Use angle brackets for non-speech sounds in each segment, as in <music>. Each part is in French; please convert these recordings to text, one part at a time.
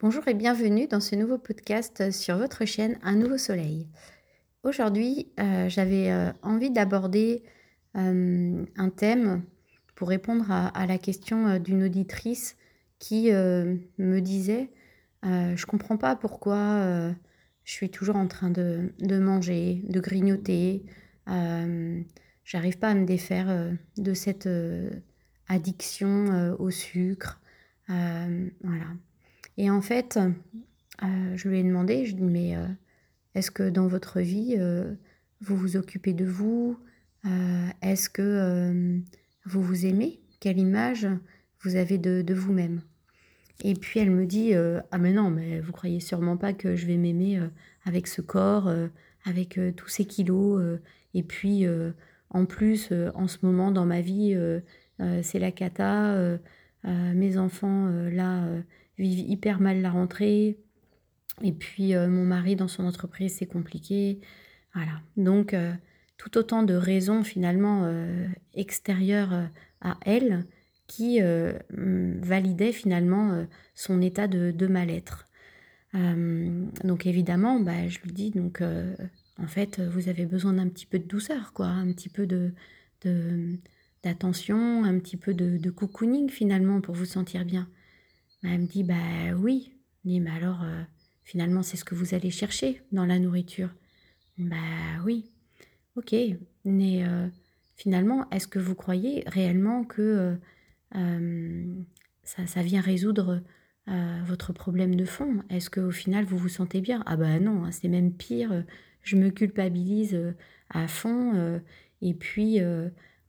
Bonjour et bienvenue dans ce nouveau podcast sur votre chaîne Un nouveau soleil. Aujourd'hui, euh, j'avais euh, envie d'aborder euh, un thème pour répondre à, la question d'une auditrice qui me disait Je comprends pas pourquoi je suis toujours en train de, de manger, de grignoter. J'arrive pas à me défaire de cette addiction au sucre. voilà. Et en fait, euh, je lui ai demandé, je lui ai dit, mais euh, est-ce que dans votre vie, euh, vous vous occupez de vous Est-ce que vous vous aimez? Quelle image vous avez de, vous-même? Et puis elle me dit, ah mais non, mais vous croyez sûrement pas que je vais m'aimer avec ce corps, avec tous ces kilos, et puis en plus, en ce moment dans ma vie, c'est la cata, mes enfants, là vivent hyper mal la rentrée. Et puis euh, mon mari dans son entreprise, c'est compliqué. Voilà. Donc euh, tout autant de raisons finalement euh, extérieures à elle qui validaient finalement son état de, mal-être. donc évidemment, bah, je lui dis donc en fait vous avez besoin d'un petit peu de douceur, quoi, un petit peu de, d'attention, un petit peu de, de cocooning finalement pour vous sentir bien. Elle me dit Bah oui. mais alors, euh, finalement, c'est ce que vous allez chercher dans la nourriture? Bah oui. Ok. Mais euh, finalement, est-ce que vous croyez réellement que euh, ça, vient résoudre votre problème de fond? Est-ce qu'au final, vous vous sentez bien? Ah bah non, hein, c'est même pire. Je me culpabilise à fond. et puis,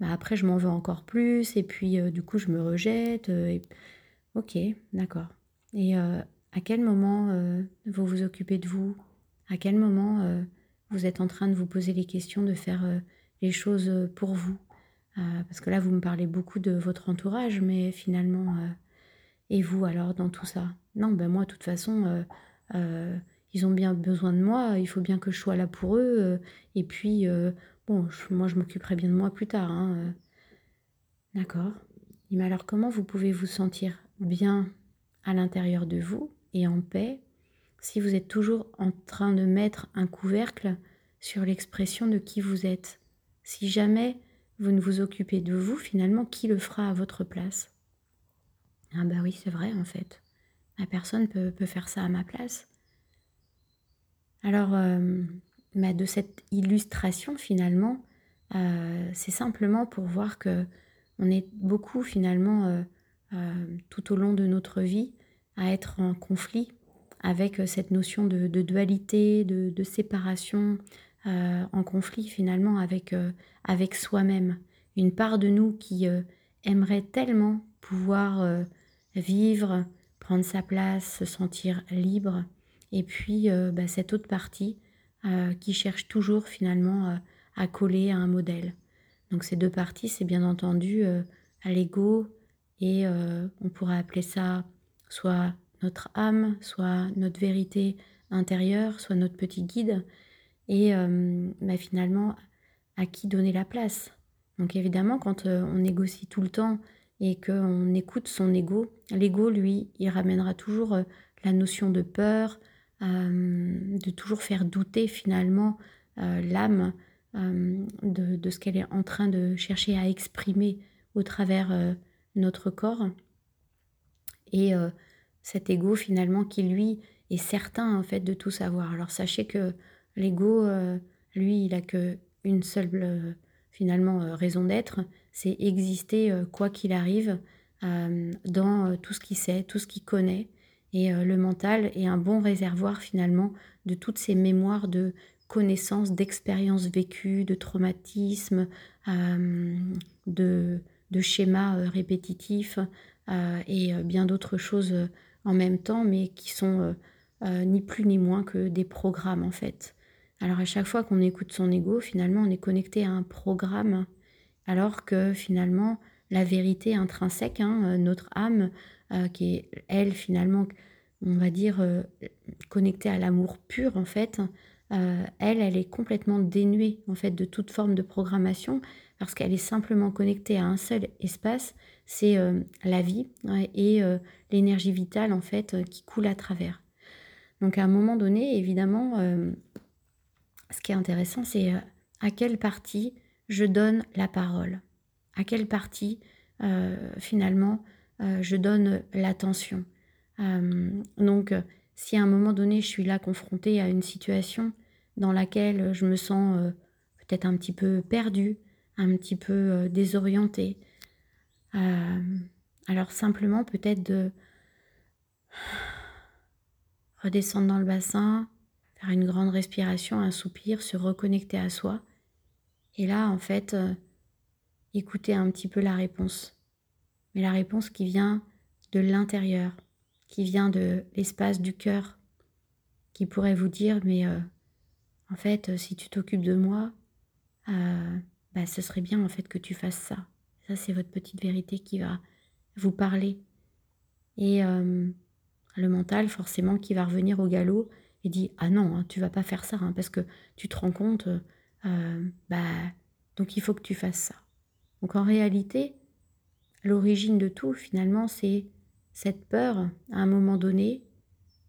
bah après, je m'en veux encore plus. Et puis, du coup, je me rejette. Et, Ok, d'accord. Et euh, à quel moment euh, vous vous occupez de vous? À quel moment euh, vous êtes en train de vous poser les questions, de faire les choses pour vous? Parce que là, vous me parlez beaucoup de votre entourage, mais finalement, et vous alors dans tout ça? Non, ben moi, de toute façon, ils ont bien besoin de moi, il faut bien que je sois là pour eux. et puis, bon, moi, je m'occuperai bien de moi plus tard. Hein, d'accord. Mais alors, comment vous pouvez vous sentir? Bien à l'intérieur de vous et en paix si vous êtes toujours en train de mettre un couvercle sur l'expression de qui vous êtes. Si jamais vous ne vous occupez de vous, finalement, qui le fera à votre place? Ah bah oui, c'est vrai en fait. La personne peut, faire ça à ma place. Alors, euh, bah, de cette illustration, finalement, euh, c'est simplement pour voir que on est beaucoup finalement euh, euh, tout au long de notre vie à être en conflit avec euh, cette notion de, dualité, de, séparation, euh, en conflit finalement avec, avec soi-même. Une part de nous qui aimerait tellement pouvoir vivre, prendre sa place, se sentir libre, et puis bah, cette autre partie qui cherche toujours finalement à coller à un modèle. Donc ces deux parties, c'est bien entendu à l'ego et euh, on pourrait appeler ça soit notre âme, soit notre vérité intérieure, soit notre petit guide. Et euh, bah, finalement, à qui donner la place? Donc évidemment, quand euh, on négocie tout le temps et qu'on écoute son ego, l'ego, lui, il ramènera toujours la notion de peur, de toujours faire douter finalement l'âme de, de, ce qu'elle est en train de chercher à exprimer au travers notre corps. Et euh, cet ego finalement qui lui est certain en fait de tout savoir. Alors sachez que l'ego, euh, lui, il a que une seule euh, finalement raison d'être, c'est exister quoi qu'il arrive dans tout ce qu'il sait, tout ce qu'il connaît. Et le mental est un bon réservoir finalement de toutes ces mémoires de connaissances, d'expériences vécues, de traumatismes, de de schémas euh, répétitifs euh, et euh, bien d'autres choses en même temps, mais qui sont ni plus ni moins que des programmes en fait. Alors à chaque fois qu'on écoute son ego, finalement, on est connecté à un programme, alors que finalement, la vérité intrinsèque, hein, notre âme, qui est elle finalement, on va dire, connectée à l'amour pur en fait, elle, elle est complètement dénuée en fait de toute forme de programmation parce qu'elle est simplement connectée à un seul espace, c'est euh, la vie et euh, l'énergie vitale en fait euh, qui coule à travers. Donc à un moment donné, évidemment, ce qui est intéressant, c'est à quelle partie je donne la parole, à quelle partie finalement je donne l'attention? donc si à un moment donné je suis là confrontée à une situation dans laquelle je me sens peut-être un petit peu perdue, un petit peu euh, désorientée. Euh, alors simplement peut-être de redescendre dans le bassin, faire une grande respiration, un soupir, se reconnecter à soi. Et là, en fait, euh, écouter un petit peu la réponse. Mais la réponse qui vient de l'intérieur, qui vient de l'espace du cœur, qui pourrait vous dire, mais en fait, si tu t'occupes de moi, bah, ce serait bien en fait que tu fasses ça. Ça, c'est votre petite vérité qui va vous parler. Et euh, le mental, forcément, qui va revenir au galop et dit Ah non, hein, tu vas pas faire ça, hein, parce que tu te rends compte, euh, bah, donc il faut que tu fasses ça. Donc en réalité, l'origine de tout, finalement, c'est cette peur, à un moment donné,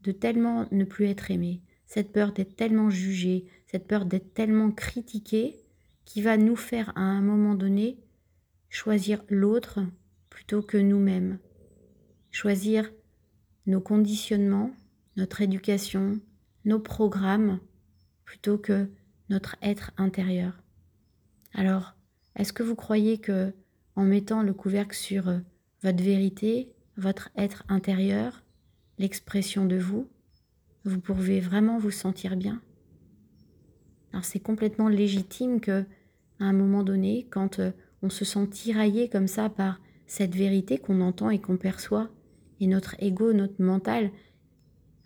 de tellement ne plus être aimé, cette peur d'être tellement jugé, cette peur d'être tellement critiqué, qui va nous faire à un moment donné choisir l'autre plutôt que nous-mêmes, choisir nos conditionnements, notre éducation, nos programmes, plutôt que notre être intérieur. Alors, est-ce que vous croyez que en mettant le couvercle sur euh, votre vérité, votre être intérieur, l'expression de vous, vous pouvez vraiment vous sentir bien? Alors c'est complètement légitime que à un moment donné, quand euh, on se sent tiraillé comme ça par cette vérité qu'on entend et qu'on perçoit, et notre ego, notre mental,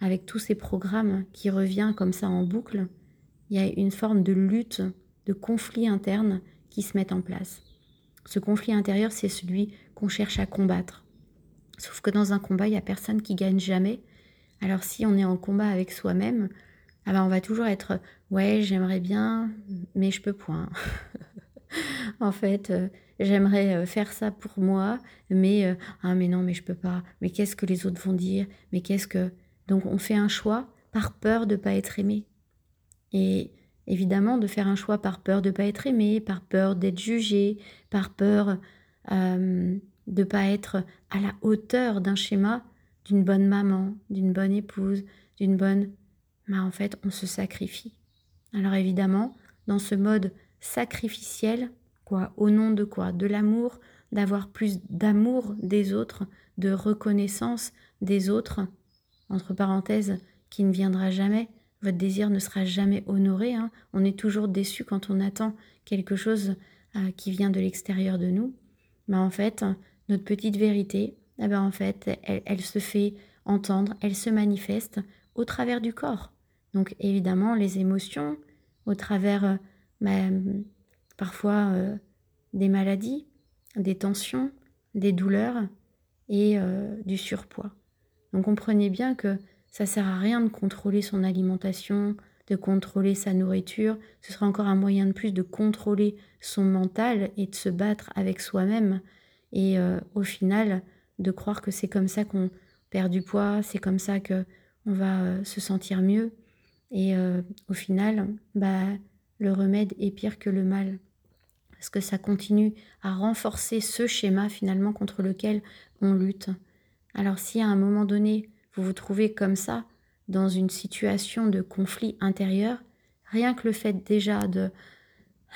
avec tous ces programmes qui revient comme ça en boucle, il y a une forme de lutte, de conflit interne qui se met en place. Ce conflit intérieur, c'est celui qu'on cherche à combattre. Sauf que dans un combat, il n'y a personne qui gagne jamais. Alors si on est en combat avec soi-même, ah ben, on va toujours être ouais, j'aimerais bien, mais je peux point. <laughs> en fait, euh, j'aimerais euh, faire ça pour moi, mais euh, ah mais non, mais je peux pas. Mais qu'est-ce que les autres vont dire? Mais qu'est-ce que donc on fait un choix par peur de pas être aimé. Et évidemment, de faire un choix par peur de pas être aimé, par peur d'être jugé, par peur de de pas être à la hauteur d'un schéma d'une bonne maman, d'une bonne épouse, d'une bonne mais en fait, on se sacrifie. Alors évidemment, dans ce mode sacrificiel, quoi, au nom de quoi? De l'amour, d'avoir plus d'amour des autres, de reconnaissance des autres, entre parenthèses, qui ne viendra jamais. Votre désir ne sera jamais honoré. Hein. On est toujours déçu quand on attend quelque chose euh, qui vient de l'extérieur de nous. Mais en fait, notre petite vérité, eh ben en fait, elle se fait entendre, elle se manifeste au travers du corps. Donc évidemment, les émotions, au travers euh, parfois euh, des maladies, des tensions, des douleurs et euh, du surpoids. Donc comprenez bien que ça sert à rien de contrôler son alimentation, de contrôler sa nourriture. Ce sera encore un moyen de plus de contrôler son mental et de se battre avec soi-même. Et au final, de croire que c'est comme ça qu'on perd du poids, c'est comme ça que on va se sentir mieux. Et euh, au final, bah, le remède est pire que le mal. Parce que ça continue à renforcer ce schéma finalement contre lequel on lutte. Alors si à un moment donné, vous vous trouvez comme ça, dans une situation de conflit intérieur, rien que le fait déjà de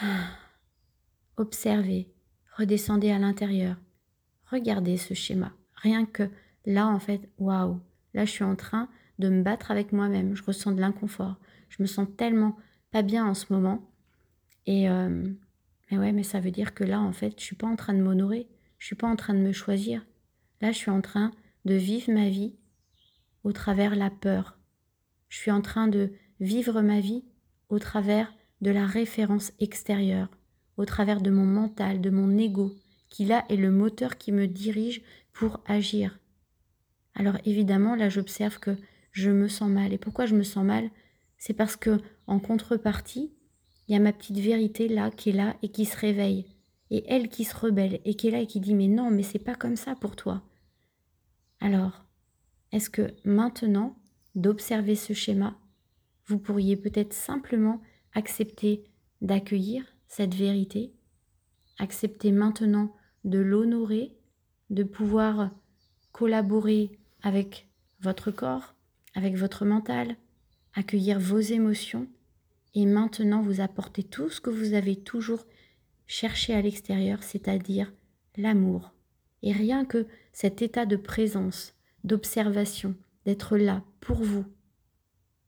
<sighs> observer, redescender à l'intérieur, regardez ce schéma. Rien que là, en fait, waouh, là je suis en train de me battre avec moi-même. Je ressens de l'inconfort. Je me sens tellement pas bien en ce moment. Et euh, mais ouais, mais ça veut dire que là, en fait, je suis pas en train de m'honorer. Je suis pas en train de me choisir. Là, je suis en train de vivre ma vie au travers la peur. Je suis en train de vivre ma vie au travers de la référence extérieure, au travers de mon mental, de mon ego, qui là est le moteur qui me dirige pour agir. Alors évidemment, là, j'observe que je me sens mal. Et pourquoi je me sens mal? C'est parce que en contrepartie, il y a ma petite vérité là qui est là et qui se réveille. et elle qui se rebelle et qui est là et qui dit mais non, mais c'est pas comme ça pour toi. Alors, est-ce que maintenant, d'observer ce schéma, vous pourriez peut-être simplement accepter d'accueillir cette vérité, accepter maintenant de l'honorer, de pouvoir collaborer avec votre corps, avec votre mental, accueillir vos émotions et maintenant vous apporter tout ce que vous avez toujours cherché à l'extérieur, c'est-à-dire l'amour. Et rien que cet état de présence, d'observation, d'être là pour vous,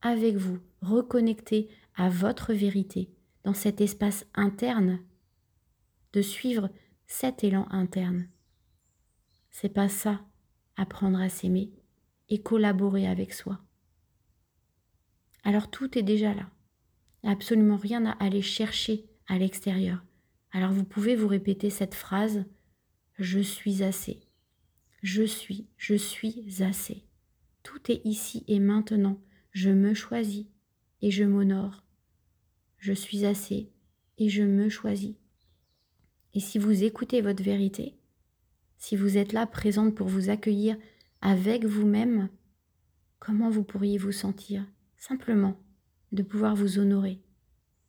avec vous, reconnecté à votre vérité, dans cet espace interne, de suivre cet élan interne. C'est pas ça, apprendre à s'aimer et collaborer avec soi. Alors tout est déjà là. Absolument rien à aller chercher à l'extérieur. Alors vous pouvez vous répéter cette phrase Je suis assez. Je suis, je suis assez. Tout est ici et maintenant. Je me choisis et je m'honore. Je suis assez et je me choisis. Et si vous écoutez votre vérité, si vous êtes là présente pour vous accueillir avec vous-même, comment vous pourriez vous sentir Simplement de pouvoir vous honorer.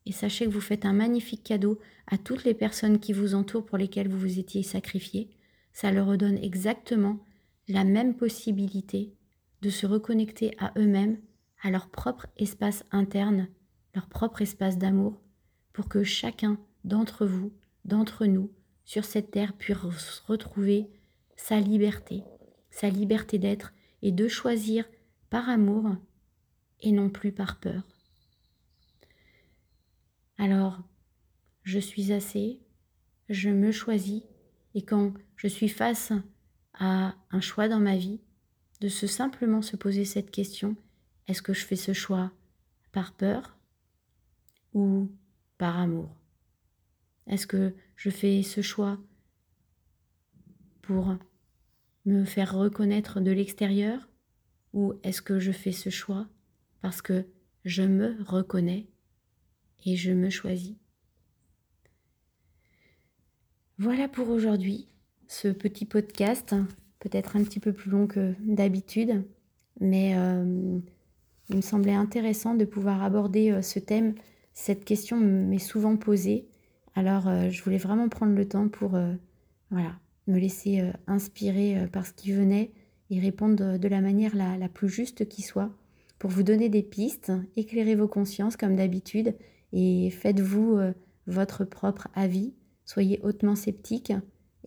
Et sachez que vous faites un magnifique cadeau à toutes les personnes qui vous entourent pour lesquelles vous vous étiez sacrifié. Ça leur redonne exactement la même possibilité de se reconnecter à eux-mêmes, à leur propre espace interne, leur propre espace d'amour, pour que chacun d'entre vous, d'entre nous, sur cette terre puisse retrouver sa liberté, sa liberté d'être et de choisir par amour et non plus par peur. Alors, je suis assez, je me choisis, et quand je suis face à un choix dans ma vie, de se simplement se poser cette question, est-ce que je fais ce choix par peur ou par amour? Est-ce que je fais ce choix pour me faire reconnaître de l'extérieur ou est-ce que je fais ce choix parce que je me reconnais et je me choisis? Voilà pour aujourd'hui ce petit podcast, peut-être un petit peu plus long que d'habitude, mais euh, il me semblait intéressant de pouvoir aborder euh, ce thème. Cette question m'est souvent posée, alors euh, je voulais vraiment prendre le temps pour voilà, me laisser inspirer par ce qui venait et répondre de la manière la, la plus juste qui soit pour vous donner des pistes, éclairer vos consciences comme d'habitude et faites-vous votre propre avis. Soyez hautement sceptique,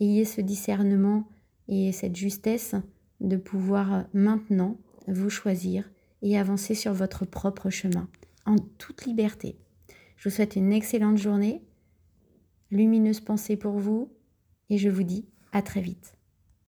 ayez ce discernement et cette justesse de pouvoir maintenant vous choisir et avancer sur votre propre chemin en toute liberté. Je vous souhaite une excellente journée, lumineuse pensée pour vous et je vous dis à très vite.